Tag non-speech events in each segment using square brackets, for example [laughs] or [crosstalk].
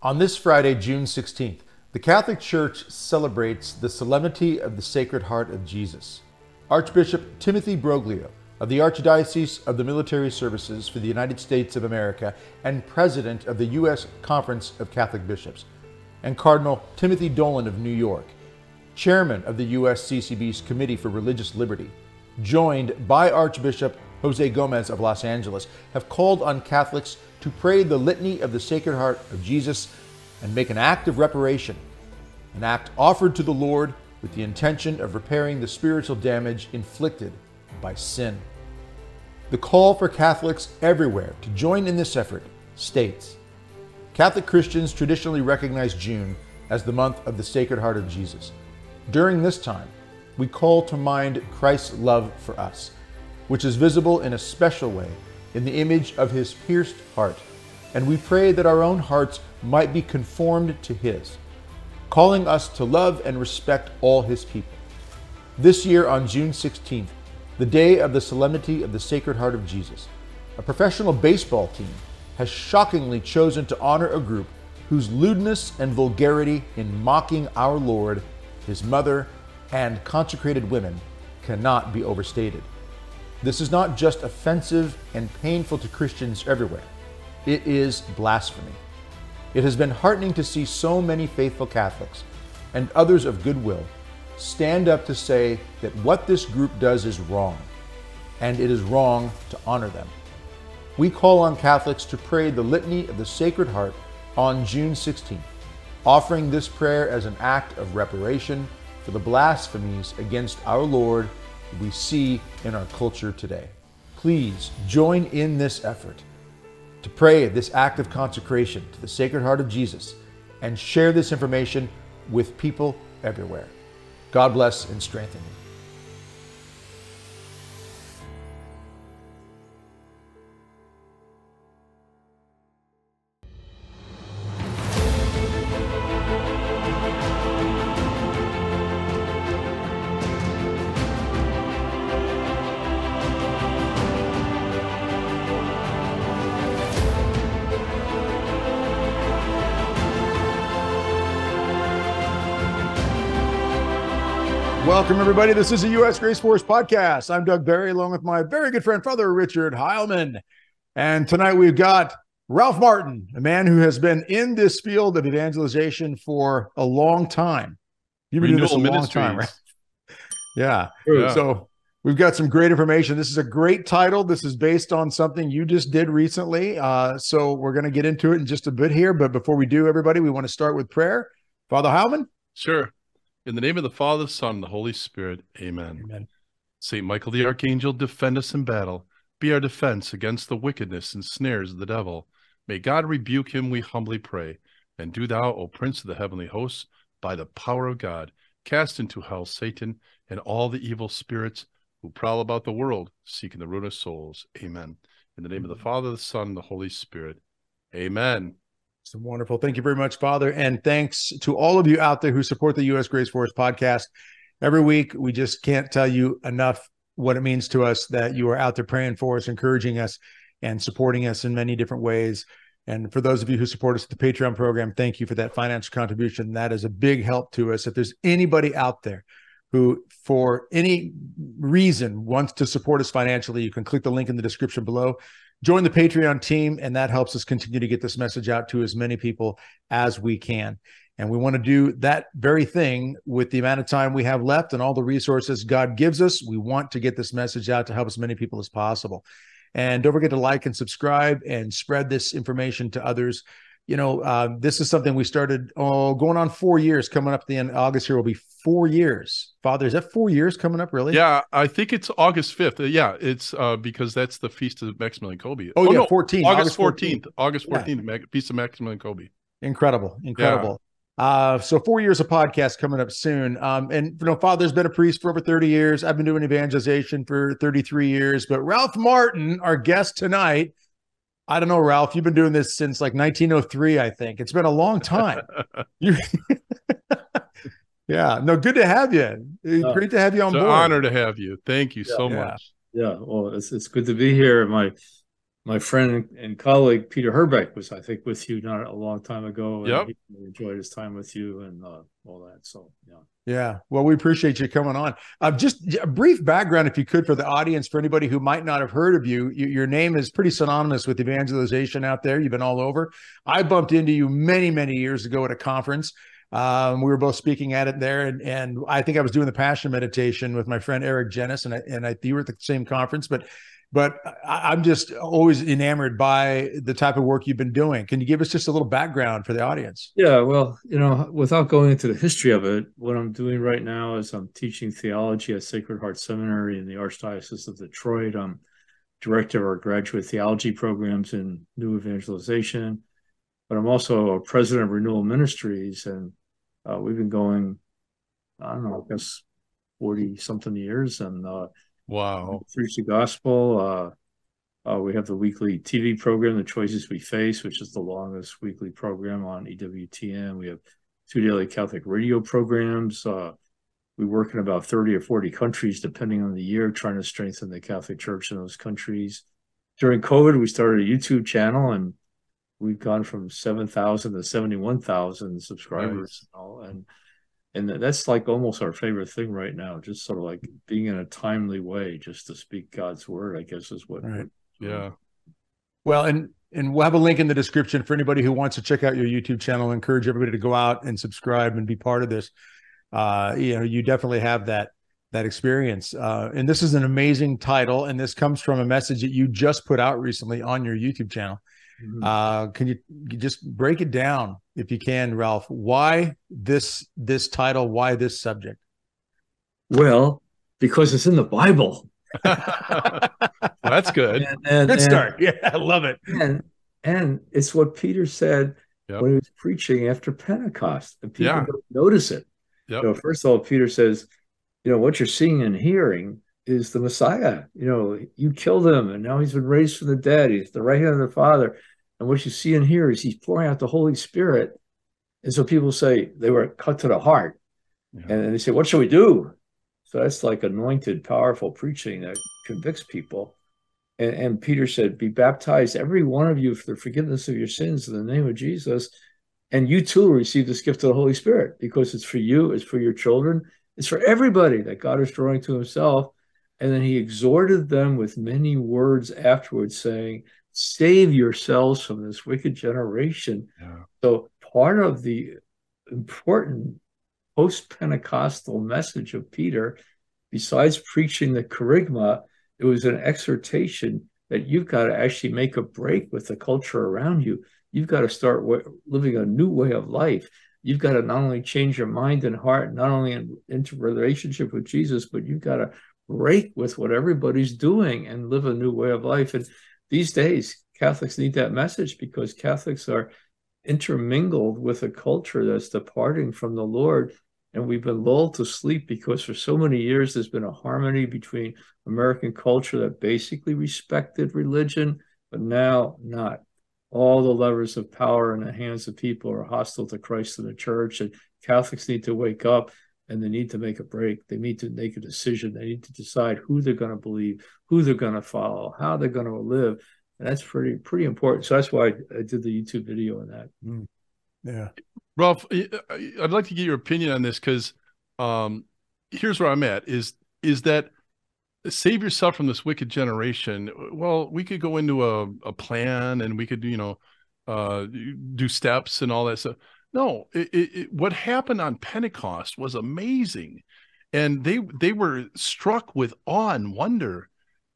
On this Friday, June 16th, the Catholic Church celebrates the Solemnity of the Sacred Heart of Jesus. Archbishop Timothy Broglio of the Archdiocese of the Military Services for the United States of America and President of the U.S. Conference of Catholic Bishops, and Cardinal Timothy Dolan of New York, Chairman of the USCCB's Committee for Religious Liberty, joined by Archbishop Jose Gomez of Los Angeles, have called on Catholics to pray the Litany of the Sacred Heart of Jesus and make an act of reparation, an act offered to the Lord with the intention of repairing the spiritual damage inflicted by sin. The call for Catholics everywhere to join in this effort states Catholic Christians traditionally recognize June as the month of the Sacred Heart of Jesus. During this time, we call to mind Christ's love for us, which is visible in a special way in the image of his pierced heart, and we pray that our own hearts might be conformed to his, calling us to love and respect all his people. This year, on June 16th, the day of the Solemnity of the Sacred Heart of Jesus, a professional baseball team has shockingly chosen to honor a group whose lewdness and vulgarity in mocking our Lord, his mother, and consecrated women cannot be overstated. This is not just offensive and painful to Christians everywhere, it is blasphemy. It has been heartening to see so many faithful Catholics and others of goodwill stand up to say that what this group does is wrong, and it is wrong to honor them. We call on Catholics to pray the Litany of the Sacred Heart on June 16th, offering this prayer as an act of reparation for the blasphemies against our Lord we see in our culture today. Please join in this effort to pray this act of consecration to the Sacred Heart of Jesus and share this information with people everywhere. God bless and strengthen you. Everybody. This is the U.S. Grace Force podcast. I'm Doug Barry, along with my very good friend, Father Richard Heilman. And tonight we've got Ralph Martin, a man who has been in this field of evangelization for a long time. You've been Renewal doing this a Ministries. long time, right? [laughs] yeah. yeah. So we've got some great information. This is a great title. This is based on something you just did recently. Uh, so we're going to get into it in just a bit here. But before we do, everybody, we want to start with prayer. Father Heilman? Sure. In the name of the Father, the Son, and the Holy Spirit. Amen. Amen. Saint Michael the Archangel, defend us in battle. Be our defense against the wickedness and snares of the devil. May God rebuke him, we humbly pray. And do thou, O Prince of the heavenly hosts, by the power of God, cast into hell Satan and all the evil spirits who prowl about the world, seeking the ruin of souls. Amen. In the name of the Father, the Son, and the Holy Spirit. Amen. So wonderful. Thank you very much, Father. And thanks to all of you out there who support the U.S. Grace Force podcast. Every week, we just can't tell you enough what it means to us that you are out there praying for us, encouraging us, and supporting us in many different ways. And for those of you who support us at the Patreon program, thank you for that financial contribution. That is a big help to us. If there's anybody out there who, for any reason, wants to support us financially, you can click the link in the description below join the Patreon team, and that helps us continue to get this message out to as many people as we can. And we want to do that very thing with the amount of time we have left and all the resources God gives us. We want to get this message out to help as many people as possible. And don't forget to like and subscribe and spread this information to others you know, uh, this is something we started oh, going on four years. Coming up at the end of August here will be four years. Father, is that four years coming up? Really? Yeah, I think it's August fifth. Uh, yeah, it's uh, because that's the feast of Maximilian Kolbe. Oh, oh yeah, no, 14, August fourteenth. August fourteenth, yeah. feast of Maximilian Kolbe. Incredible, incredible. Yeah. Uh, so four years of podcast coming up soon. Um, and you know, Father's been a priest for over 30 years. I've been doing evangelization for 33 years. But Ralph Martin, our guest tonight, I don't know, Ralph. You've been doing this since like 1903, I think. It's been a long time. [laughs] you, [laughs] yeah. No, good to have you. Uh, Great to have you on it's board. An honor to have you. Thank you yeah, so yeah. much. Yeah. Well, it's it's good to be here. My my friend and colleague Peter Herbeck was, I think, with you not a long time ago. Yep. he enjoyed his time with you and uh, all that. So, yeah. Yeah. Well, we appreciate you coming on. Uh, just a brief background, if you could, for the audience, for anybody who might not have heard of you. you. Your name is pretty synonymous with evangelization out there. You've been all over. I bumped into you many, many years ago at a conference. Um, we were both speaking at it there, and, and I think I was doing the passion meditation with my friend Eric Genuis, and I, and I you were at the same conference. But but I, am just always enamored by the type of work you've been doing. Can you give us just a little background for the audience? Yeah, well, you know, without going into the history of it, what I'm doing right now is I'm teaching theology at Sacred Heart Seminary in the Archdiocese of Detroit. I'm director of our graduate theology programs in New Evangelization, but I'm also a president of Renewal Ministries, and uh, we've been going, I don't know, I guess 40 something years, and uh, Wow. Preach the gospel. Uh, uh, we have the weekly TV program, The Choices We Face, which is the longest weekly program on EWTN. We have two daily Catholic radio programs. Uh, we work in about 30 or 40 countries, depending on the year, trying to strengthen the Catholic Church in those countries. During COVID, we started a YouTube channel and we've gone from 7,000 to 71,000 subscribers. Right. And and that's like almost our favorite thing right now just sort of like being in a timely way just to speak god's word i guess is what right. yeah. Well and and we'll have a link in the description for anybody who wants to check out your youtube channel. I encourage everybody to go out and subscribe and be part of this. Uh you know you definitely have that that experience. Uh and this is an amazing title and this comes from a message that you just put out recently on your youtube channel Mm-hmm. Uh, can you, just break it down if you can, Ralph? Why this this title? Why this subject? Well, because it's in the Bible. [laughs] That's good. And, and, good start. [laughs] Yeah, I love it. And and it's what Peter said yep. when he was preaching after Pentecost, and people yeah. don't notice it. Yep. Know, first of all, Peter says, you know, what you're seeing and hearing is the Messiah. You know, you killed him, and now he's been raised from the dead. He's the right hand of the Father. And what you see in here is he's pouring out the Holy Spirit. And so people say they were cut to the heart. Yeah. And they say, What should we do? So that's like anointed, powerful preaching that convicts people. And, and, Peter said, Be baptized, every one of you, for the forgiveness of your sins in the name of Jesus. And you too will receive this gift of the Holy Spirit because it's for you, it's for your children, it's for everybody that God is drawing to himself. And then he exhorted them with many words afterwards, saying, save yourselves from this wicked generation. Yeah. So, part of the important post Pentecostal message of Peter, besides preaching the kerygma, it was an exhortation that you've got to actually make a break with the culture around you. You've got to start living a new way of life. You've got to not only change your mind and heart, not only in, into relationship with Jesus, but you've got to break with what everybody's doing and live a new way of life. And these days, Catholics need that message because Catholics are intermingled with a culture that's departing from the Lord. And we've been lulled to sleep because for so many years there's been a harmony between American culture that basically respected religion, but now not. All the levers of power in the hands of people are hostile to Christ and the church. And Catholics need to wake up and they need to make a break. They need to make a decision. They need to decide who they're going to believe, who they're going to follow, how they're going to live. And that's pretty pretty important. So that's why I, did the YouTube video on that. Mm. Yeah, Ralph, I'd like to get your opinion on this because um, here's where I'm at: is is that save yourself from this wicked generation? Well, we could go into a, a plan and we could you know uh, do steps and all that stuff. No, it, it, what happened on Pentecost was amazing, and they they were struck with awe and wonder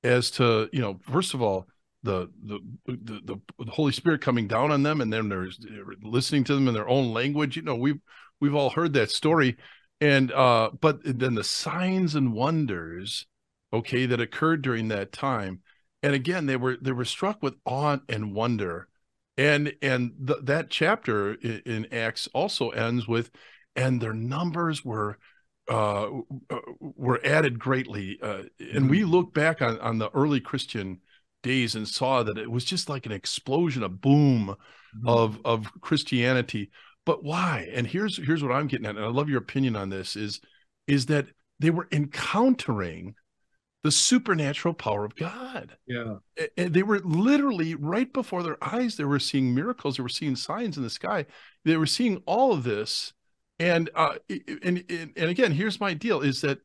as to you know first of all the, the the the Holy Spirit coming down on them, and then they're listening to them in their own language. You know, we've we've all heard that story, and uh, but then the signs and wonders, okay, that occurred during that time, and again they were they were struck with awe and wonder and and th- that chapter in, in, acts also ends with and their numbers were uh, uh were added greatly uh, and we mm-hmm. look back on on the early christian days and saw that it was just like an explosion a boom mm-hmm. of of christianity but why and here's here's what i'm getting at and i love your opinion on this is is that they were encountering the supernatural power of God. Yeah. And they were literally right before their eyes, they were seeing miracles, they were seeing signs in the sky. They were seeing all of this. And uh and and, and again, here's my deal is that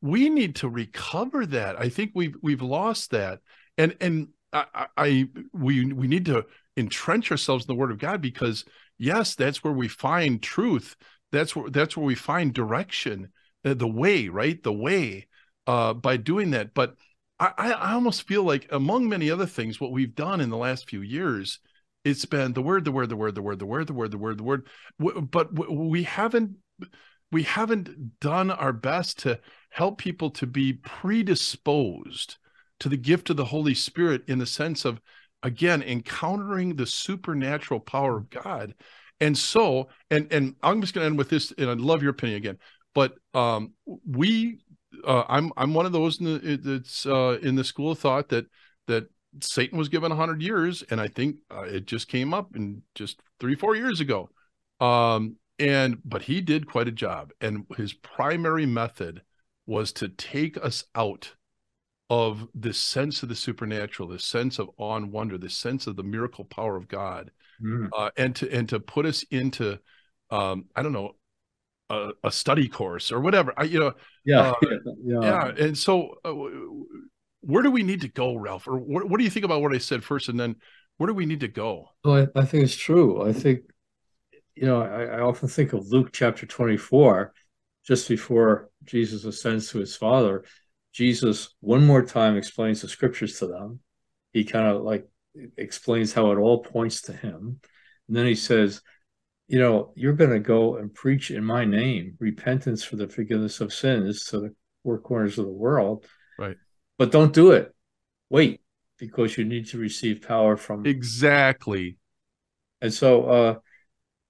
we need to recover that. I think we've we've lost that. And and I, I we we need to entrench ourselves in the word of God because yes, that's where we find truth. That's where that's where we find direction, the, the way, right? The way uh, by doing that. But I, I almost feel like, among many other things, what we've done in the last few years, it's been the word, the word, the word, the word, the word, the word, the word, the word. But we haven't we haven't done our best to help people to be predisposed to the gift of the Holy Spirit in the sense of again encountering the supernatural power of God. And so, and and I'm just going to end with this, and I'd love your opinion again. But um, we uh, I'm I'm one of those in the, that's uh, in the school of thought that that Satan was given 100 years, and I think uh, it just came up in just three four years ago. Um, and but he did quite a job, and his primary method was to take us out of this sense of the supernatural, this sense of awe and wonder, this sense of the miracle power of God, mm. uh, and to and to put us into um, I don't know a, a study course or whatever. I, you know, yeah, uh, [laughs] yeah, yeah. And so, uh, where do we need to go, Ralph? Or what, what do you think about what I said first, and then where do we need to go? Well, I, I think it's true. I think, you know, I, I often think of Luke chapter twenty-four, just before Jesus ascends to his Father. Jesus one more time explains the scriptures to them. He kind of like explains how it all points to him. And then he says, you know, you're going to go and preach in my name repentance for the forgiveness of sins to the four corners of the world. Right. But don't do it. Wait, because you need to receive power from exactly. And so, uh,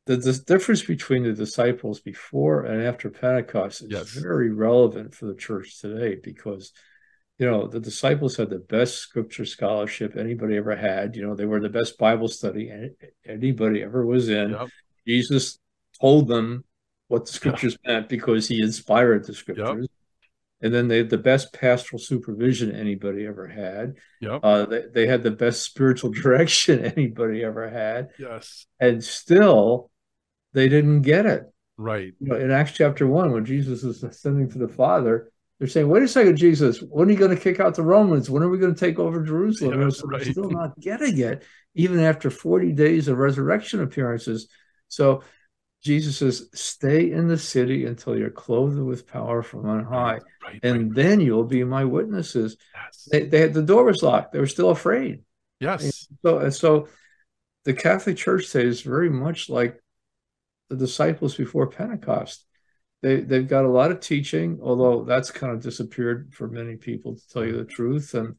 the, the difference between the disciples before and after Pentecost is yes. very relevant for the church today because, you know, the disciples had the best scripture scholarship anybody ever had. You know, they were the best Bible study anybody ever was in. Yep. Jesus told them what the scriptures yeah. meant because he inspired the scriptures. Yep. And then they had the best pastoral supervision anybody ever had. Yep. Uh, they, they had the best spiritual [laughs] direction anybody ever had. Yes. And still, they didn't get it. Right. You know, in Acts chapter 1, when Jesus is ascending to the Father, they're saying, wait a second, Jesus, when are you going to kick out the Romans? When are we going to take over Jerusalem? Yeah, right. still not getting it, even after 40 days of resurrection appearances. So Jesus says, stay in the city until you're clothed with power from on high, right, and right, then you'll be my witnesses. Yes. They, they, had the door was locked. They were still afraid. Yes. And so, and so the Catholic Church today is very much like the disciples before Pentecost. They they've got a lot of teaching, although that's kind of disappeared for many people to tell you the truth. And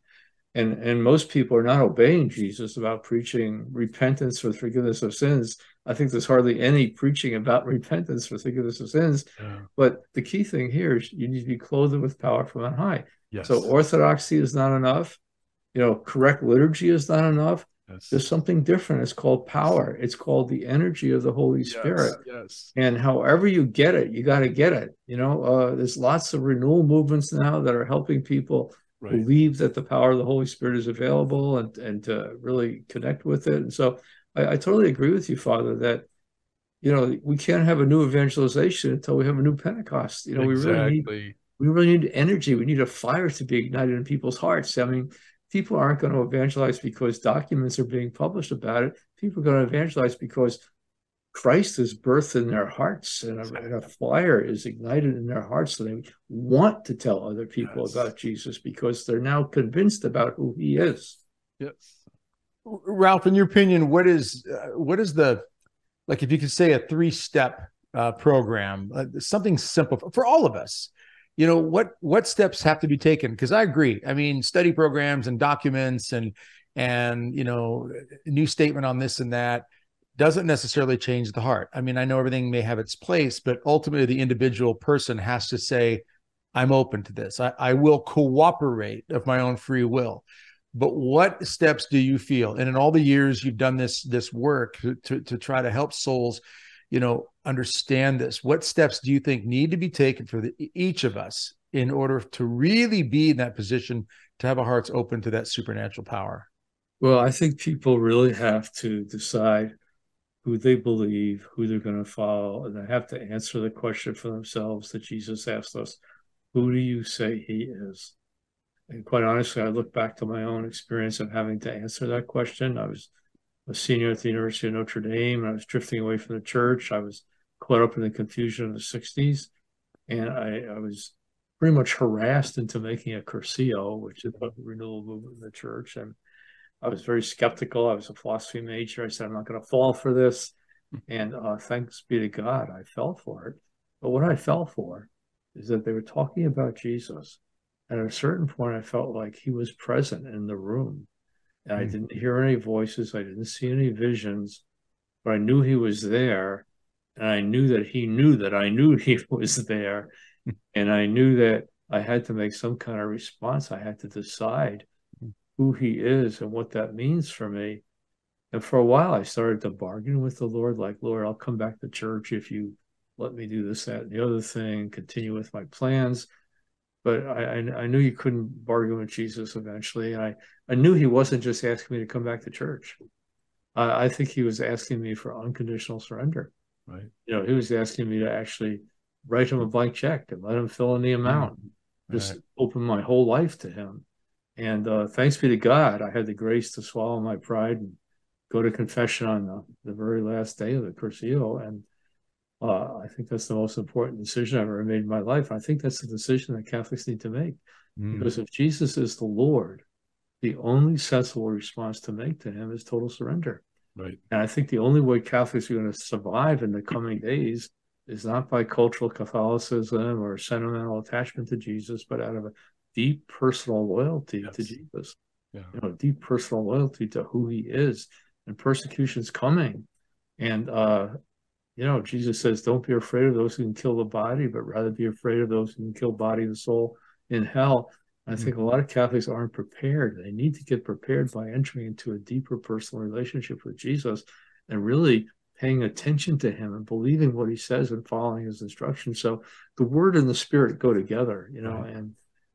and and most people are not obeying Jesus about preaching repentance for forgiveness of sins. I think there's hardly any preaching about [laughs] repentance for forgiveness of sins. Yeah. But the key thing here is you need to be clothed with power from on high. Yes. So orthodoxy is not enough. You know, correct liturgy is not enough. Yes. There's something different. It's called power. It's called the energy of the Holy Spirit. Yes. And however you get it, you got to get it. You know, uh, there's lots of renewal movements now that are helping people right. believe that the power of the Holy Spirit is available and and to really connect with it. And so I, I totally agree with you, Father, that you know we can't have a new evangelization until we have a new Pentecost. You know, exactly. we really need we really need energy. We need a fire to be ignited in people's hearts. I mean, people aren't going to evangelize because documents are being published about it. People are going to evangelize because Christ is birthed in their hearts and a, and a, fire is ignited in their hearts. So they want to tell other people yes. about Jesus because they're now convinced about who he is. Yes. Ralph, in your opinion, what is uh, what is the like if you could say a three step uh, program, uh, something simple for, for all of us? You know what what steps have to be taken? Because I agree. I mean, study programs and documents and and you know new statement on this and that doesn't necessarily change the heart. I mean, I know everything may have its place, but ultimately the individual person has to say, I'm open to this. I, I will cooperate of my own free will but what steps do you feel and in all the years you've done this this work to, to, try to help souls you know understand this what steps do you think need to be taken for the, each of us in order to really be in that position to have our hearts open to that supernatural power? Well, I think people really have to decide who they believe, who they're going to follow, and they have to answer the question for themselves that Jesus asked us Who do you say he is? And quite honestly, I look back to my own experience of having to answer that question. I was a senior at the University of Notre Dame, and I was drifting away from the church. I was caught up in the confusion of the 60s, and I, I was pretty much harassed into making a Cursillo, which is a renewal movement in the church. And I was very skeptical. I was a philosophy major. I said, I'm not going to fall for this. And uh, thanks be to God, I fell for it. But what I fell for is that they were talking about Jesus. And at a certain point, I felt like he was present in the room. And I hmm. didn't hear any voices, I didn't see any visions, but I knew he was there. And I knew that he knew that I knew [laughs] he was there. and I knew that I had to make some kind of response. I had to decide who he is and what that means for me. And for a while, I started to bargain with the Lord, like, Lord, I'll come back to church if you let me do this, that, and the other thing, continue with my plans. But I, I, I knew you couldn't bargain with Jesus eventually. And I, I knew he wasn't just asking me to come back to church. I, I think he was asking me for unconditional surrender. Right. You know, he was asking me to actually write him a blank check and let him fill in the amount. Mm-hmm. Just open my whole life to him. And uh, thanks be to God, I had the grace to swallow my pride and go to confession on the, the very last day of the Cursillo. And uh, I think that's the most important decision I've ever made in my life. I think that's the decision that Catholics need to make. Mm. Because if Jesus is the Lord, the only sensible response to make to him is total surrender. Right. And I think the only way Catholics are going to survive in the coming days is not by cultural Catholicism or sentimental attachment to Jesus, but out of a deep personal loyalty yes. to Jesus. Yeah. You know, deep personal loyalty to who he is. And persecution's coming. And uh, you know, Jesus says, Don't be afraid of those who can kill the body, but rather be afraid of those who can kill body and soul in hell. I think mm-hmm. a lot of Catholics aren't prepared. They need to get prepared by entering into a deeper personal relationship with Jesus and really paying attention to him and believing what he says and following his instructions. So the word and the spirit go together, you know, right. and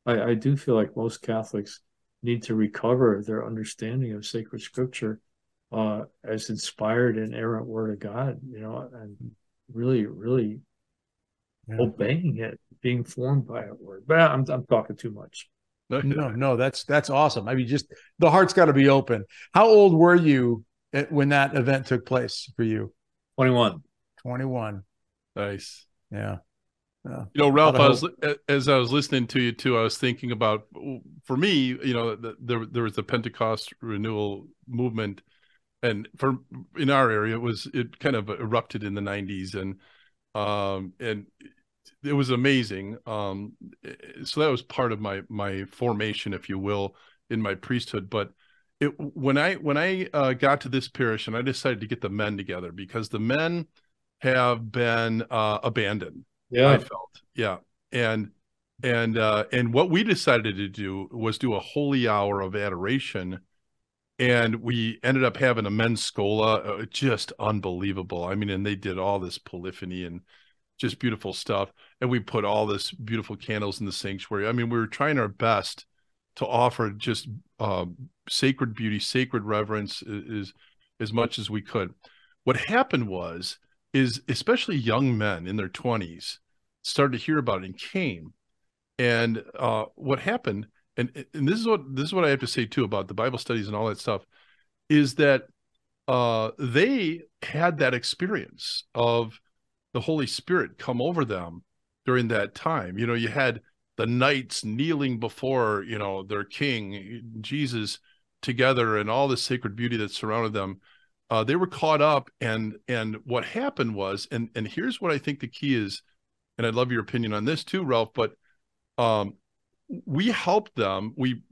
I, I do feel like most Catholics need to recover their understanding of sacred scripture uh, as inspired and errant word of God, you know, and really, really yeah. obeying it, being formed by it word. But I'm I'm talking too much. No, no, that's that's awesome. I mean, just the heart's got to be open. How old were you when that event took place for you? 21. 21. Nice. Yeah. You know, Ralph, I was, as I was listening to you too, I was thinking about, for me, you know, the, there there was the Pentecost renewal movement, and for in our area, it was it kind of erupted in the '90s, and um and it was amazing. Um, so that was part of my my formation, if you will, in my priesthood. But it when I when I uh, got to this parish, and I decided to get the men together because the men have been uh, abandoned yeah. i felt yeah. And and uh and what we decided to do was do a holy hour of adoration. And we ended up having a men's schola uh, just unbelievable. I mean and they did all this polyphony and just beautiful stuff. And we put all this beautiful candles in the sanctuary. I mean we were trying our best to offer just uh, sacred beauty sacred reverence is as much as we could. What happened was is especially young men in their 20s started to hear about it and came. And uh, what happened, and and this is what this is what I have to say too about the Bible studies and all that stuff, is that uh, they had that experience of the Holy Spirit come over them during that time. You know, you had the knights kneeling before you know their king Jesus together and all the sacred beauty that surrounded them uh, they were caught up and and what happened was and and here's what i think the key is and i'd love your opinion on this too ralph but um we help them we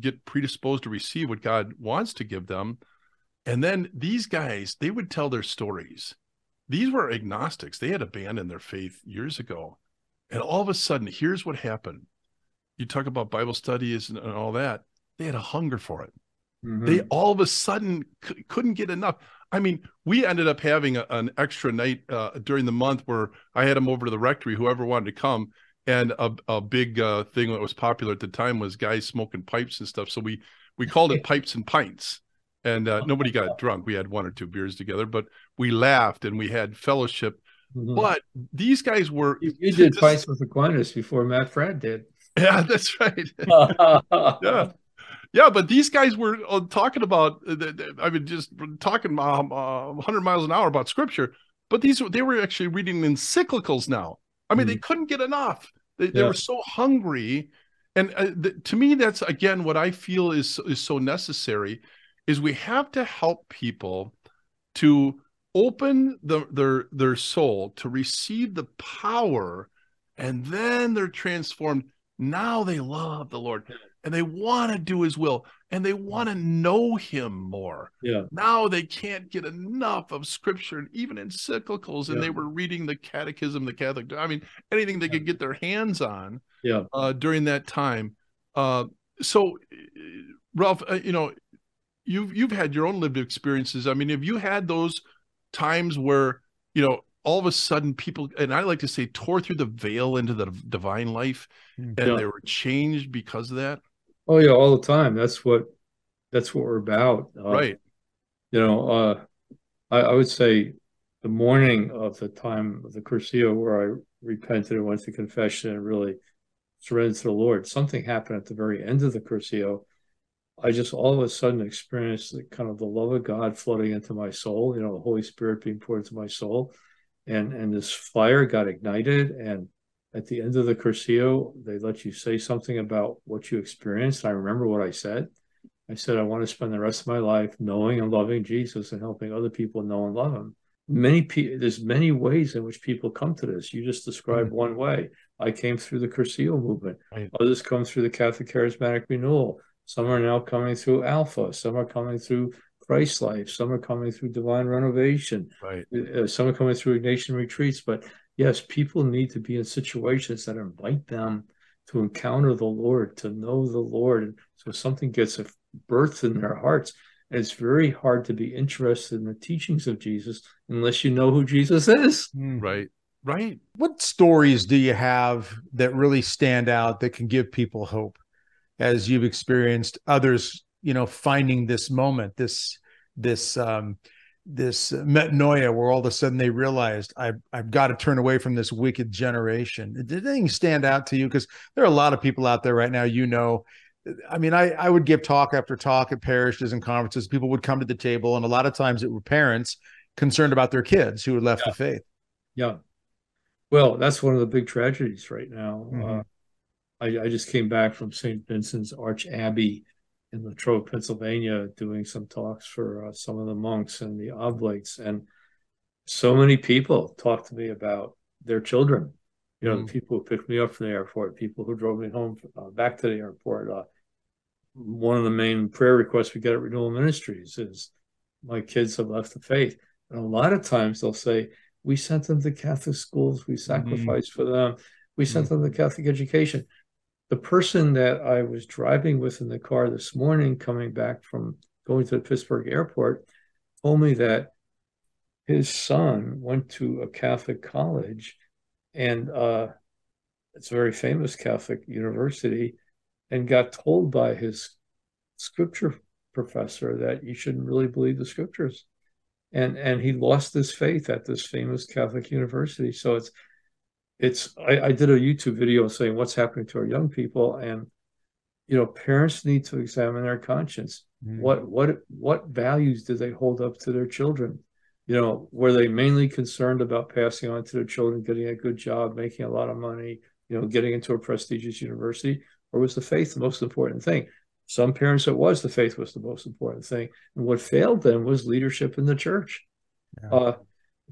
get predisposed to receive what god wants to give them and then these guys they would tell their stories. These were agnostics. They had abandoned their faith years ago and all of a sudden here's what happened. You talk about bible studies and, and all that. They had a hunger for it Mm-hmm. They all of a sudden c- couldn't get enough. I mean, we ended up having a, an extra night uh, during the month where I had them over to the rectory, whoever wanted to come, and a, a big uh, thing that was popular at the time was guys smoking pipes and stuff. So we we called it [laughs] pipes and pints, and uh, nobody got drunk. We had one or two beers together, but we laughed and we had fellowship. Mm-hmm. But these guys were you, you [laughs] did pints with Aquinas before Matt Fradd did. Yeah, [laughs] that's right. yeah. Yeah, but these guys were uh, talking about. Uh, I mean, just talking um, uh, 100 miles an hour about scripture. But these they were actually reading encyclicals now. I mean, mm. they couldn't get enough. They, they were so hungry, and uh, the, to me, that's again what I feel is is so necessary. Is we have to help people to open the, their their soul to receive the power, and then they're transformed. Now they love the Lord and they want to do His will and they want to know Him more. Yeah. Now they can't get enough of Scripture and even encyclicals, and yeah. they were reading the Catechism, the Catholic. I mean, anything they could get their hands on. Yeah. Uh, during that time. Uh, so, Ralph, uh, you know, you've you've had your own lived experiences. I mean, have you had those times where you know all of a sudden people and i like to say tore through the veil into the divine life and yeah. they were changed because of that Oh yeah, all the time. That's what that's what we're about. Uh, right. You know, uh, I, I, would say the morning of the time of the Cursillo where I repented and went to confession and really surrendered to the Lord, something happened at the very end of the Cursillo. I just all of a sudden experienced the kind of the love of God flooding into my soul, you know, the Holy Spirit being poured into my soul. And and this fire got ignited and at the end of the Cursillo, they let you say something about what you experienced. I remember what I said. I said, I want to spend the rest of my life knowing and loving Jesus and helping other people know and love him. Many people, there's many ways in which people come to this. You just described mm-hmm. one way. I came through the Cursillo movement. Right. Others come through the Catholic Charismatic Renewal. Some are now coming through Alpha. Some are coming through Christ Life. Some are coming through Divine Renovation. Right. Uh, some are coming through Ignatian retreats. But yes, people need to be in situations that invite them to encounter the Lord, to know the Lord. So something gets a birth in their hearts. And it's very hard to be interested in the teachings of Jesus unless you know who Jesus is. Hmm. Right. Right. What stories do you have that really stand out that can give people hope as you've experienced others, you know, finding this moment, this this um this metanoia where all of a sudden they realized I've, I've got to turn away from this wicked generation. Did anything stand out to you? Because there are a lot of people out there right now, you know. I mean, I, I would give talk after talk at parishes and conferences. People would come to the table, and a lot of times it were parents concerned about their kids who had left yeah. the faith. Yeah. Well, that's one of the big tragedies right now. Mm-hmm. Uh, I, I just came back from St. Vincent's Arch Abbey in Latrobe, Pennsylvania, doing some talks for uh, some of the monks and the oblates. And so many people talked to me about their children. You know, mm. people who picked me up from the airport, people who drove me home uh, back to the airport. Uh, one of the main prayer requests we get at Renewal Ministries is, "My kids have left the faith." And a lot of times they'll say, "We sent them to Catholic schools. We mm-hmm. sacrificed mm. for them. We sent mm. them to Catholic education." The person that I was driving with in the car this morning, coming back from going to the Pittsburgh airport, told me that his son went to a Catholic college, and uh, it's a very famous Catholic university, and got told by his scripture professor that you shouldn't really believe the scriptures, and and he lost his faith at this famous Catholic university. So it's it's I, I did a YouTube video saying what's happening to our young people, and you know, parents need to examine their conscience. Mm. What what what values do they hold up to their children? You know, were they mainly concerned about passing on to their children, getting a good job, making a lot of money, you know, getting into a prestigious university, or was the faith the most important thing? Some parents, it was the faith was the most important thing, and what failed them was leadership in the church. Yeah. Uh,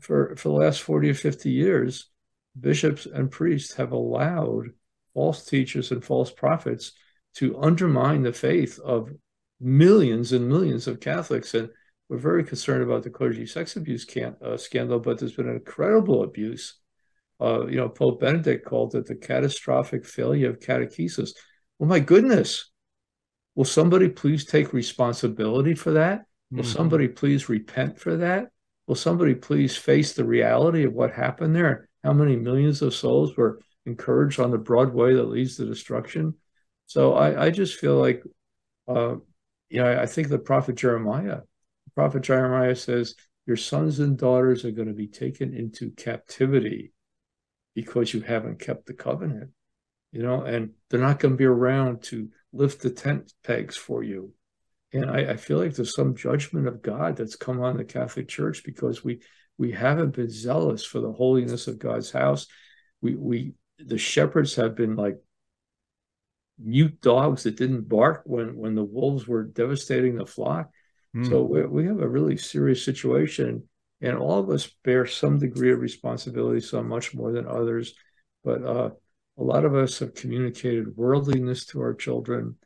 for for the last forty or fifty years, bishops and priests have allowed false teachers and false prophets to undermine the faith of millions and millions of Catholics. And we're very concerned about the clergy sex abuse can, uh, scandal, but there's been an incredible abuse. Uh, you know, Pope Benedict called it the catastrophic failure of catechesis. Well, my goodness, will somebody please take responsibility for that? Will mm-hmm. somebody please repent for that? Will somebody please face the reality of what happened there? How many millions of souls were encouraged on the broad way that leads to destruction. So I, I just feel like, uh, you know, I think the prophet Jeremiah, the prophet Jeremiah says, your sons and daughters are going to be taken into captivity because you haven't kept the covenant, you know, and they're not going to be around to lift the tent pegs for you. And I, I feel like there's some judgment of God that's come on the Catholic Church because we we haven't been zealous for the holiness of God's house. We we the shepherds have been like mute dogs that didn't bark when when the wolves were devastating the flock. Mm. So we, we have a really serious situation, and all of us bear some degree of responsibility, some much more than others. But uh, a lot of us have communicated worldliness to our children,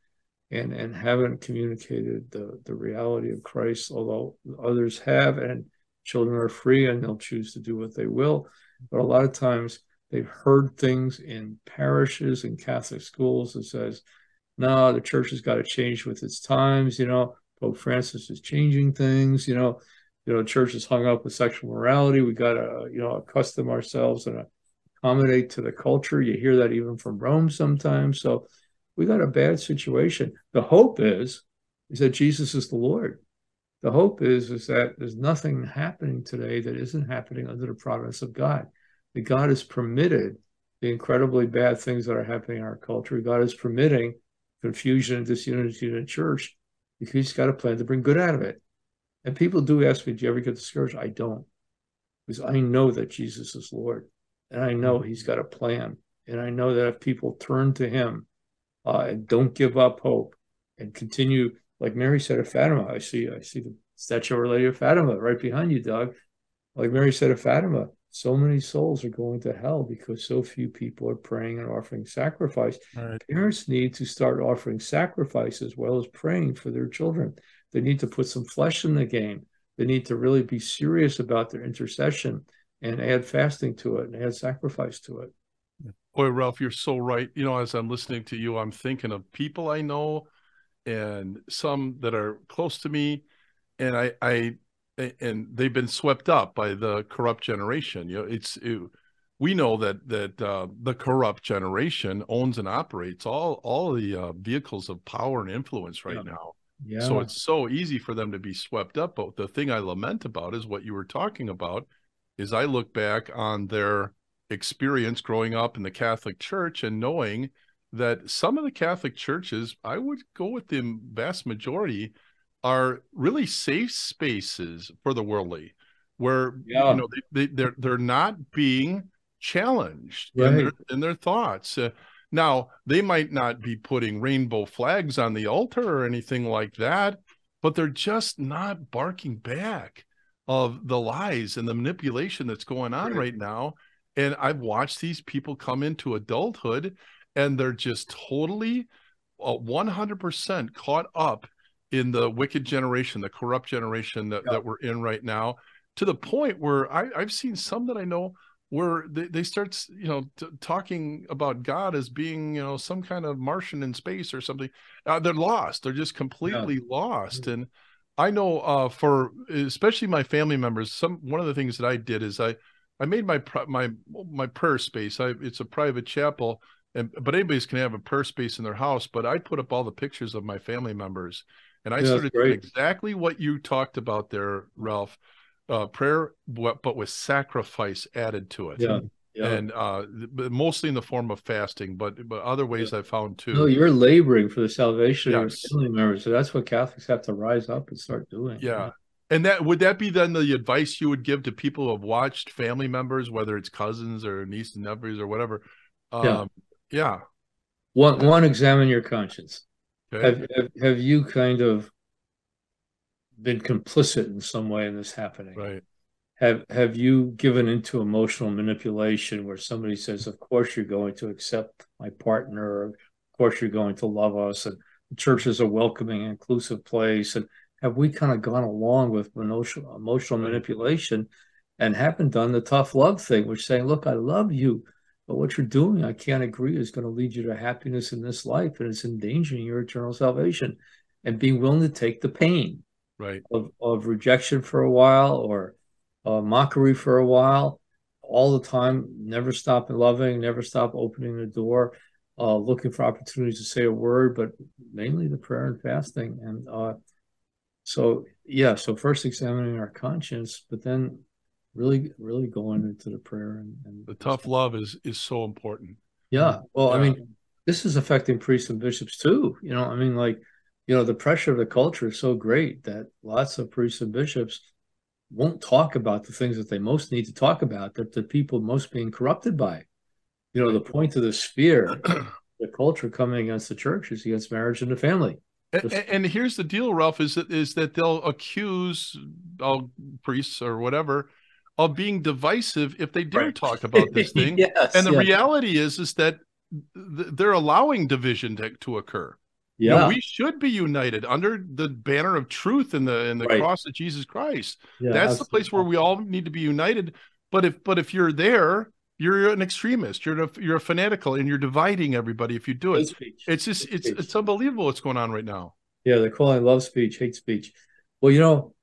and and haven't communicated the the reality of Christ. Although others have, and children are free and they'll choose to do what they will. But a lot of times They've heard things in parishes and Catholic schools that says, no, the church has got to change with its times. You know, Pope Francis is changing things. You know, you know, church is hung up with sexual morality. We got to, you know, accustom ourselves and accommodate to the culture. You hear that even from Rome sometimes. So we got a bad situation. The hope is, is that Jesus is the Lord. The hope is, is that there's nothing happening today that isn't happening under the providence of God that God has permitted the incredibly bad things that are happening in our culture. God is permitting confusion and disunity in the church because he's got a plan to bring good out of it. And people do ask me, do you ever get discouraged? I don't, because I know that Jesus is Lord. And I know he's got a plan. And I know that if people turn to him uh, and don't give up hope and continue, like Mary said of Fatima, I see, I see the statue of Our Lady of Fatima right behind you, Doug. Like Mary said of Fatima, so many souls are going to hell because so few people are praying and offering sacrifice. Right. Parents need to start offering sacrifice as well as praying for their children. They need to put some flesh in the game. They need to really be serious about their intercession and add fasting to it and add sacrifice to it. Boy, Ralph, you're so right. You know, as I'm listening to you, I'm thinking of people I know and some that are close to me. And I, I and they've been swept up by the corrupt generation. You know, it's it, we know that that uh, the corrupt generation owns and operates all all the uh, vehicles of power and influence right yeah. now. Yeah. So it's so easy for them to be swept up. But the thing I lament about is what you were talking about. Is I look back on their experience growing up in the Catholic Church and knowing that some of the Catholic churches, I would go with the vast majority, are really safe spaces for the worldly where yeah. you know they, they they're they're not being challenged right. in, their, in their thoughts uh, now they might not be putting rainbow flags on the altar or anything like that but they're just not barking back of the lies and the manipulation that's going on right, right now and i've watched these people come into adulthood and they're just totally uh, 100% caught up in the wicked generation, the corrupt generation that, yeah. that we're in right now, to the point where I, I've seen some that I know where they, they start, you know, t- talking about God as being, you know, some kind of Martian in space or something. Uh, they're lost. They're just completely yeah. lost. Mm-hmm. And I know uh, for especially my family members, some one of the things that I did is I I made my my my prayer space. I it's a private chapel, and but anybody's can have a prayer space in their house. But I put up all the pictures of my family members, and I yeah, started doing exactly what you talked about there, Ralph. Uh, prayer, but with sacrifice added to it. Yeah. Yeah. and uh, mostly in the form of fasting, but but other ways yeah. I found too. No, you're laboring for the salvation yes. of your family members, so that's what Catholics have to rise up and start doing. Yeah. yeah. And that would that be then the advice you would give to people who have watched family members, whether it's cousins or nieces and nephews or whatever? Um, yeah. Yeah. One one examine your conscience. Okay. Have, have, have you kind of been complicit in some way in this happening? Right. Have have you given into emotional manipulation where somebody says, "Of course you're going to accept my partner," or, "Of course you're going to love us," and the church is a welcoming, inclusive place, and have we kind of gone along with emotional emotional manipulation and haven't done the tough love thing, which saying, "Look, I love you." But what you're doing, I can't agree, is going to lead you to happiness in this life, and it's endangering your eternal salvation. And being willing to take the pain, right, of, of rejection for a while or uh, mockery for a while, all the time, never stop loving, never stop opening the door, uh, looking for opportunities to say a word, but mainly the prayer and fasting. And uh, so, yeah, so first examining our conscience, but then really, really going into the prayer and, and the tough love is is so important. Yeah. Well, yeah. I mean, this is affecting priests and bishops too. You know, I mean, like, you know, the pressure of the culture is so great that lots of priests and bishops won't talk about the things that they most need to talk about that the people most being corrupted by. You know, the point of the sphere, [clears throat] the culture coming against the church is against marriage and the family. And, and, here's the deal, Ralph, is that is that they'll accuse all priests or whatever of being divisive if they do right. talk about this [laughs] thing. yes, and the yes. reality is is that th- they're allowing division to, to occur. Yeah, you know, we should be united under the banner of truth in the in the right. cross of Jesus Christ. Yeah, That's absolutely. the place where we all need to be united. But if but if you're there, you're an extremist. You're a, you're a fanatical, and you're dividing everybody. If you do it, it's just hate it's speech. it's unbelievable what's going on right now. Yeah, they're calling love speech hate speech. Well, you know,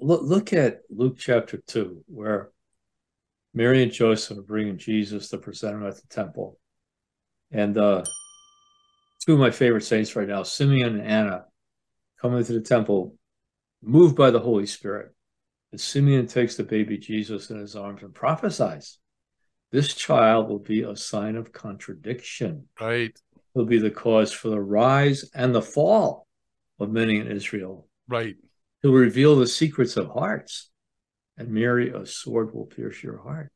look look at Luke chapter two, where Mary and Joseph are bringing Jesus to present him at the temple, and uh, two of my favorite saints right now, Simeon and Anna, come into the temple, moved by the Holy Spirit. And Simeon takes the baby Jesus in his arms and prophesies this child will be a sign of contradiction. Right. Will be the cause for the rise and the fall of many in Israel. Right. He'll reveal the secrets of hearts. And Mary, a sword will pierce your heart.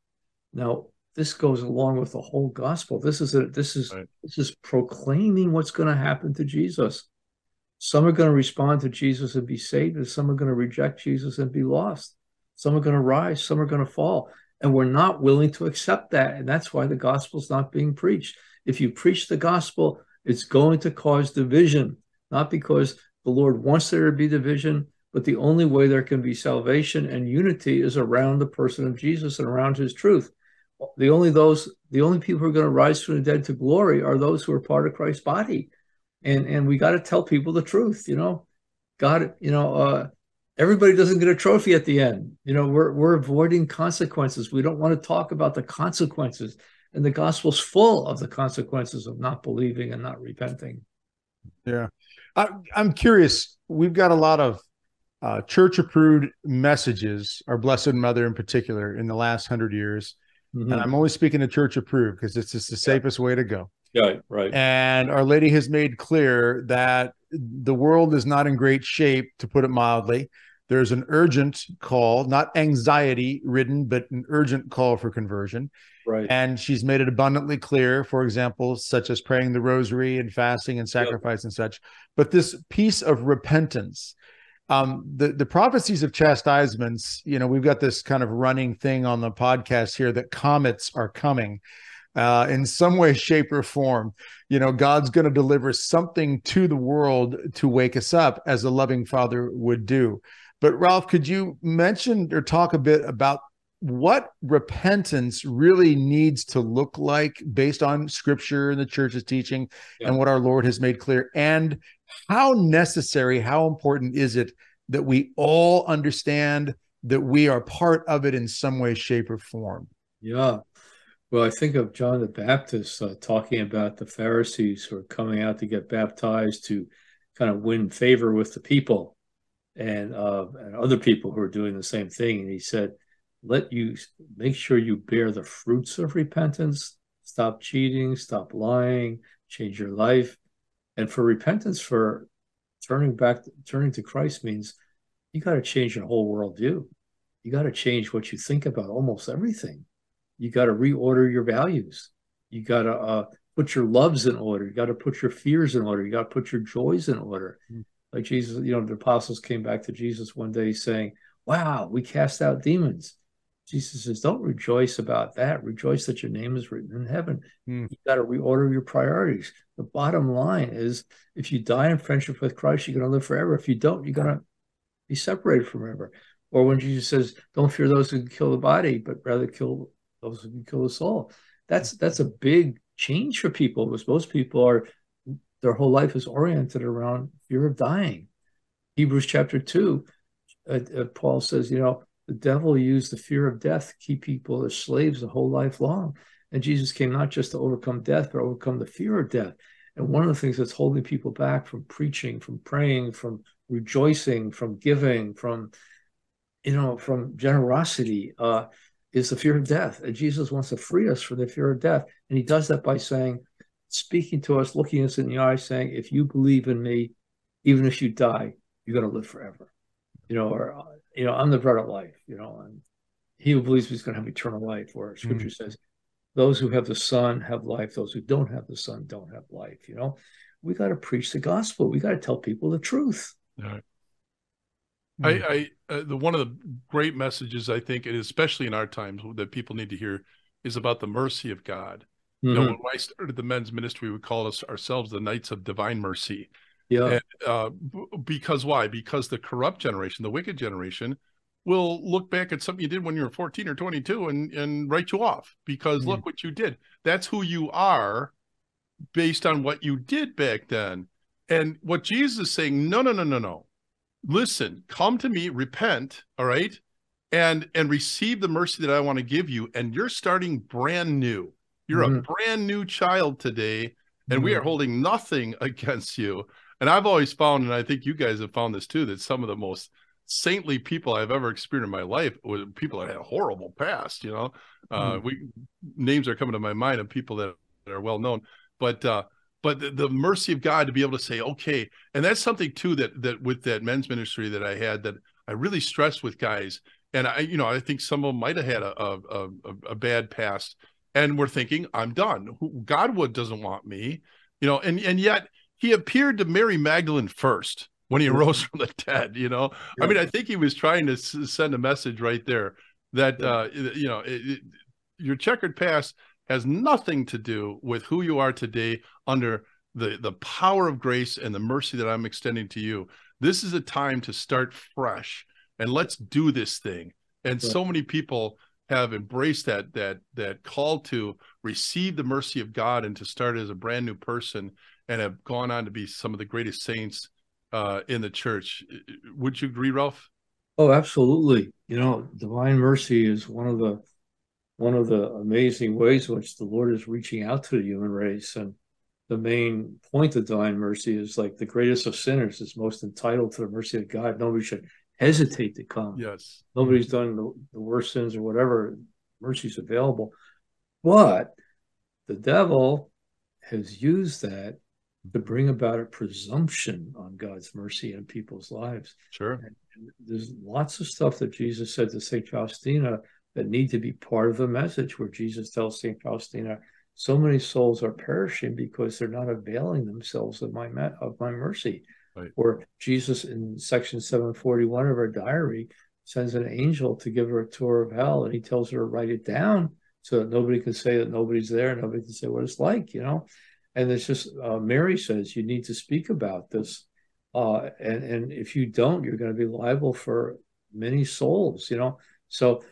Now, this goes along with the whole gospel. This is a, this is right. this is proclaiming what's going to happen to Jesus. Some are going to respond to Jesus and be saved, and some are going to reject Jesus and be lost. Some are going to rise, some are going to fall. And we're not willing to accept that. And that's why the gospel's not being preached. If you preach the gospel, it's going to cause division, not because the Lord wants there to be division, but the only way there can be salvation and unity is around the person of Jesus and around his truth the only those the only people who are going to rise from the dead to glory are those who are part of Christ's body, and and we got to tell people the truth. You know, God, you know, uh, everybody doesn't get a trophy at the end. You know, we're we're avoiding consequences. We don't want to talk about the consequences, and the gospel's full of the consequences of not believing and not repenting. Yeah, I, I'm curious. We've got a lot of uh, church approved messages, our Blessed Mother in particular, in the last hundred years Mm-hmm. And I'm only speaking to church approved because it's just the safest yeah. way to go. Yeah, right. And Our Lady has made clear that the world is not in great shape, to put it mildly. There's an urgent call, not anxiety ridden, but an urgent call for conversion. Right. And she's made it abundantly clear, for example, such as praying the rosary and fasting and sacrifice yep. and such. But this piece of repentance, um, the the prophecies of chastisements you know we've got this kind of running thing on the podcast here that comets are coming uh, in some way shape or form. You know god's going to deliver something to the world to wake us up as a loving father would do. But ralph could you mention or talk a bit about what repentance really needs to look like based on scripture and the church's teaching yeah. and what our lord has made clear and how necessary, how important is it that we all understand that we are part of it in some way, shape, or form? Yeah. Well, I think of John the Baptist uh, talking about the Pharisees who are coming out to get baptized to kind of win favor with the people and, uh, and other people who are doing the same thing. And he said, let you make sure you bear the fruits of repentance, stop cheating, stop lying, change your life. And for repentance, for turning back, turning to Christ means you got to change your whole worldview. You got to change what you think about almost everything. You got to reorder your values. You got to uh, put your loves in order. You got to put your fears in order. You got to put your joys in order. Mm. Like Jesus, you know, the apostles came back to Jesus one day saying, Wow, we cast out demons. Jesus says, Don't rejoice about that. Rejoice that your name is written in heaven. Mm. You got to reorder your priorities. The bottom line is if you die in friendship with Christ, you're going to live forever. If you don't, you're going to be separated forever. Or when Jesus says, Don't fear those who can kill the body, but rather kill those who can kill the soul. That's that's a big change for people because most people are their whole life is oriented around fear of dying. Hebrews chapter 2, uh, uh, Paul says, you know, the devil used the fear of death to keep people as slaves the whole life long. And Jesus came not just to overcome death, but overcome the fear of death. And one of the things that's holding people back from preaching, from praying, from rejoicing, from giving, from you know, from generosity, uh, is the fear of death. And Jesus wants to free us from the fear of death. And he does that by saying, speaking to us, looking us in the eye, saying, if you believe in me, even if you die, you're going to live forever. You know, or, you know, I'm the bread of life, you know, and he who believes he's going to have eternal life, or scripture mm-hmm. says, those who have the Son have life. Those who don't have the Son don't have life. You know, we got to preach the gospel. We got to tell people the truth. Right. I, hmm. I uh, the one of the great messages I think, and especially in our times, that people need to hear is about the mercy of God. Mm-hmm. You know, mm-hmm. when I started the men's ministry, we called us ourselves the Knights of Divine Mercy. Yeah. And, uh, because why? Because the corrupt generation, the wicked generation, will look back at something you did when you were 14 or 22 and and write you off because mm-hmm. look what you did. That's who you are based on what you did back then. And what Jesus is saying, no, no, no, no, no listen, come to me, repent, all right, and and receive the mercy that I want to give you. And you're starting brand new. You're mm-hmm. a brand new child today, and mm-hmm. we are holding nothing [laughs] against you. And I've always found, and I think you guys have found this too, that some of the most saintly people I've ever experienced in my life were people that had a horrible past. You know, uh, uh, we names are coming to my mind of people that, that are well known, but uh, but the, the, mercy of God to be able to say, okay, and that's something too that that with that men's ministry that I had that I really stressed with guys, and I, you know, I think some of them might have had a a, a, a bad past, and we're thinking, I'm done. Godwood doesn't want me, you know, and and yet he appeared to Mary Magdalene first when he arose from the dead. You know, yeah. I mean, I think he was trying to send a message right there that uh, you know it, it, your checkered past has nothing to do with who you are today under the the power of grace and the mercy that I'm extending to you. This is a time to start fresh and let's do this thing. And so many people have embraced that that that call to receive the mercy of God and to start as a brand new person and have gone on to be some of the greatest saints uh, in the church. Would you agree, Ralph? Oh, absolutely. You know, divine mercy is one of the one of the amazing ways in which the Lord is reaching out to the human race. And the main point of divine mercy is like the greatest of sinners is most entitled to the mercy of God. Nobody should hesitate to come. Yes. Nobody's done the, the worst sins or whatever. Mercy's available. But the devil has used that to bring about a presumption on God's mercy in people's lives. Sure. And there's lots of stuff that Jesus said to St. Faustina that need to be part of the message where Jesus tells St. Faustina, so many souls are perishing because they're not availing themselves of my of my mercy. Right. Or Jesus in section 741 of her diary sends an angel to give her a tour of hell and he tells her to write it down so that nobody can say that nobody's there, nobody can say what it's like, you know. And it's just uh, Mary says you need to speak about this, uh, and and if you don't, you're going to be liable for many souls, you know. So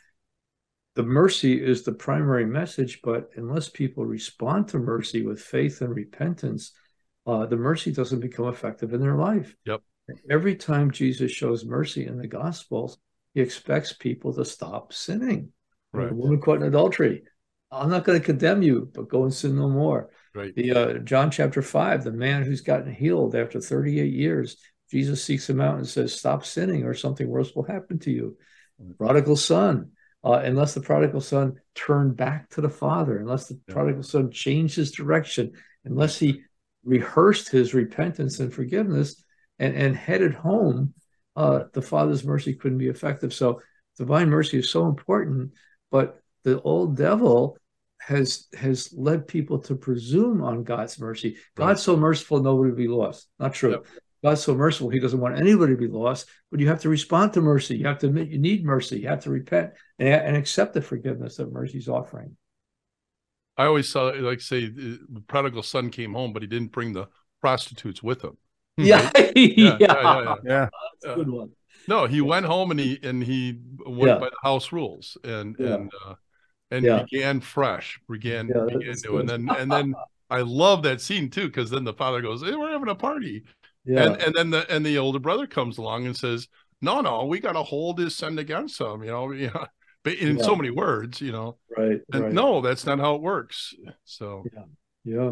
the mercy is the primary message, but unless people respond to mercy with faith and repentance, uh, the mercy doesn't become effective in their life. Yep. Every time Jesus shows mercy in the Gospels, he expects people to stop sinning. Right. The woman caught in adultery. I'm not going to condemn you, but go and sin no more. Right. The uh, John chapter five, the man who's gotten healed after 38 years, Jesus seeks him out and says, "Stop sinning, or something worse will happen to you." Prodigal son, uh, unless the prodigal son turned back to the father, unless the yeah. prodigal son changed his direction, unless he rehearsed his repentance and forgiveness and, and headed home, uh, the father's mercy couldn't be effective. So divine mercy is so important, but the old devil has has led people to presume on God's mercy. God's so merciful, nobody will be lost. Not true. Yep. God's so merciful, He doesn't want anybody to be lost, but you have to respond to mercy. You have to admit you need mercy. You have to repent and, and accept the forgiveness that mercy's offering. I always saw, like, say, the prodigal son came home, but he didn't bring the prostitutes with him. [laughs] [laughs] Yeah, yeah, yeah, yeah, yeah. That's a good one. No, he went home and he and he went by the house rules and and uh, and began fresh, began began new, and then [laughs] and then I love that scene too because then the father goes, "Hey, we're having a party," Yeah. And and then the and the older brother comes along and says, no, no, we got to hold his sin against him, you know, [laughs] you know, in yeah. so many words, you know. Right, and right. No, that's not how it works. So, yeah. yeah.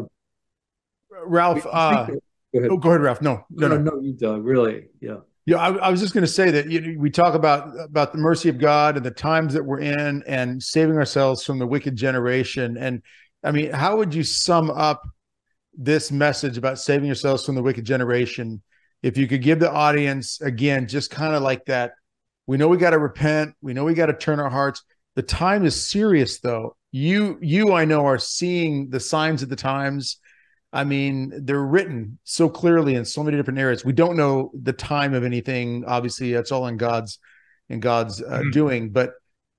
Ralph, uh, go ahead. Oh, go ahead, Ralph. No, no, no, no, you, Doug. Really, yeah. Yeah, I, I was just going to say that you know, we talk about about the mercy of God and the times that we're in, and saving ourselves from the wicked generation. And I mean, how would you sum up this message about saving yourselves from the wicked generation? If you could give the audience again, just kind of like that, we know we got to repent, we know we got to turn our hearts. The time is serious, though. You, you, I know, are seeing the signs of the times I mean, they're written so clearly in so many different areas. We don't know the time of anything. Obviously, that's all in God's in God's uh, mm-hmm. doing. But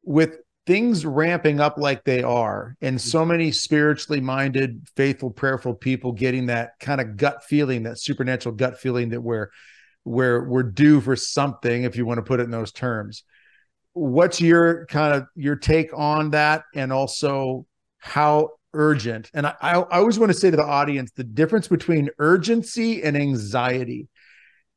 with things ramping up like they are, and so many spiritually minded, faithful, prayerful people getting that kind of gut feeling, that supernatural gut feeling that we're we're we're due for something, if you want to put it in those terms. What's your kind of your take on that, and also how urgent. And I, I, always want to say to the audience the difference between urgency and anxiety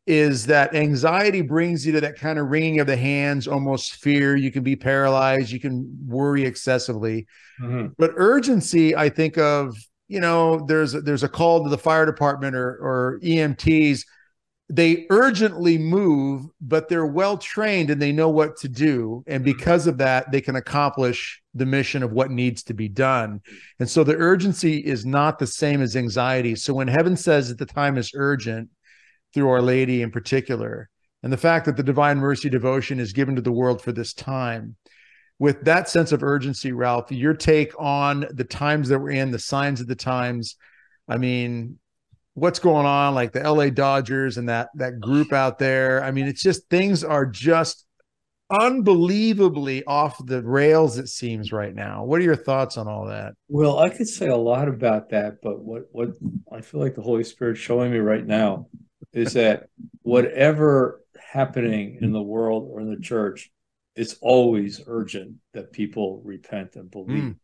is that anxiety brings you to that kind of wringing of the hands, almost fear. You can be paralyzed, you can worry excessively. Mm-hmm. But urgency, I think of, you know, there's there's a call to the fire department or or EMTs they urgently move, but they're well trained and they know what to do. And mm-hmm. because of that, they can accomplish the mission of what needs to be done. And so the urgency is not the same as anxiety. So when heaven says that the time is urgent through Our Lady in particular, and the fact that the Divine Mercy devotion is given to the world for this time, with that sense of urgency, Ralph, your take on the times that we're in, the signs of the times. I mean, what's going on, like the LA Dodgers and that that group out there. I mean, it's just things are just unbelievably off the rails it seems right now what are your thoughts on all that well i could say a lot about that but what what i feel like the holy spirit showing me right now is that whatever happening in the world or in the church it's always urgent that people repent and believe mm,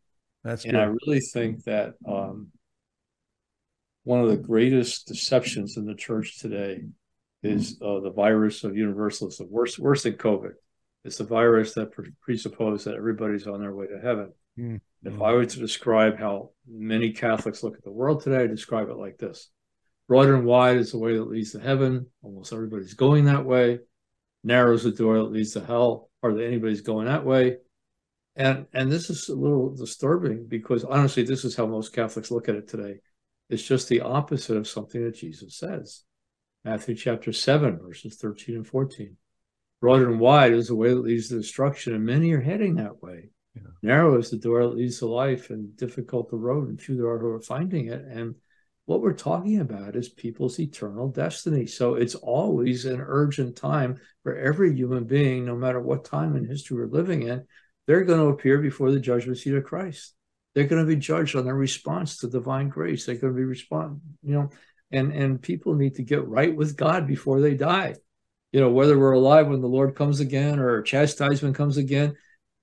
that's and good. i really think that um, one of the greatest deceptions in the church today is uh, the virus of universalism, worse, worse than COVID. It's the virus that presupposes that everybody's on their way to heaven. Mm. If I were to describe how many Catholics look at the world today, I describe it like this broad and wide is the way that leads to heaven. Almost everybody's going that way. Narrow is the door that leads to hell. Hardly anybody's going that way. And and this is a little disturbing because honestly, this is how most Catholics look at it today. It's just the opposite of something that Jesus says. Matthew chapter 7, verses 13 and 14. Broad and wide is the way that leads to destruction, and many are heading that way. Yeah. Narrow is the door that leads to life, and difficult the road, and few there are who are finding it. And what we're talking about is people's eternal destiny. So it's always an urgent time for every human being, no matter what time in history we're living in. They're going to appear before the judgment seat of Christ they're going to be judged on their response to divine grace. They're going to be respond, you know, and and people need to get right with God before they die. You know, whether we're alive when the Lord comes again or chastisement comes again,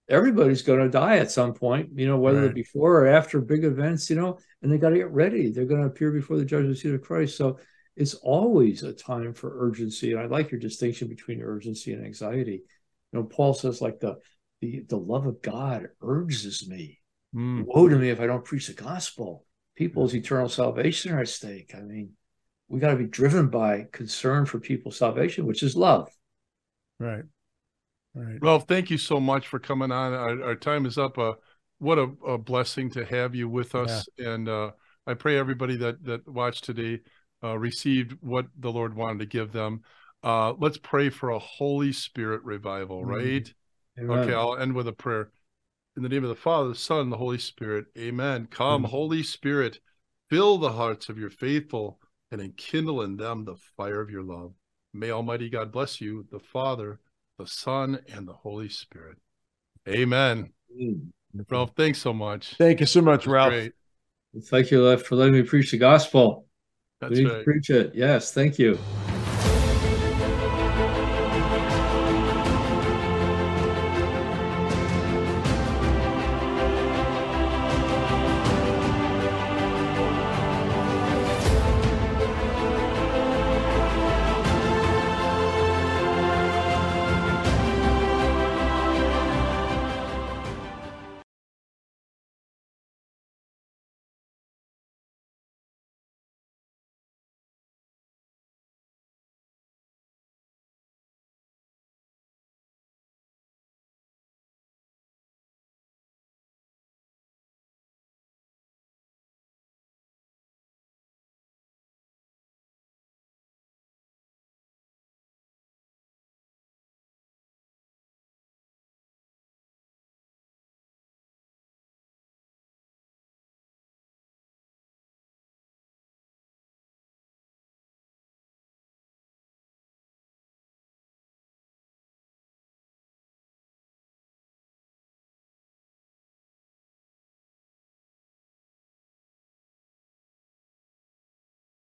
everybody's going to die at some point. You know, whether right. before or after big events. You know, and they got to get ready. They're going to appear before the judgment seat of Christ. So it's always a time for urgency. And I like your distinction between urgency and anxiety. You know, Paul says like the the the love of God urges me Mm. Woe to me if I don't preach the gospel. People's eternal salvation are at stake. I mean, we got to be driven by concern for people's salvation, which is love. Right. Right. Well, thank you so much for coming on. Our, our time is up. Uh, what a, a, blessing to have you with us. Yeah. And uh, I pray everybody that that watched today uh, received what the Lord wanted to give them. Uh, let's pray for a Holy Spirit revival, mm-hmm. right? Mm-hmm. Okay, I'll end with a prayer. In the name of the Father, the Son, the Holy Spirit. Amen. Come, Amen. Holy Spirit, fill the hearts of your faithful and enkindle in them the fire of your love. May Almighty God bless you, the Father, the Son, and the Holy Spirit. Amen. Amen. Ralph, thanks so much. Thank you so much, Ralph. Great. Thank you for letting me preach the gospel. That's right. preach it. Yes, thank you.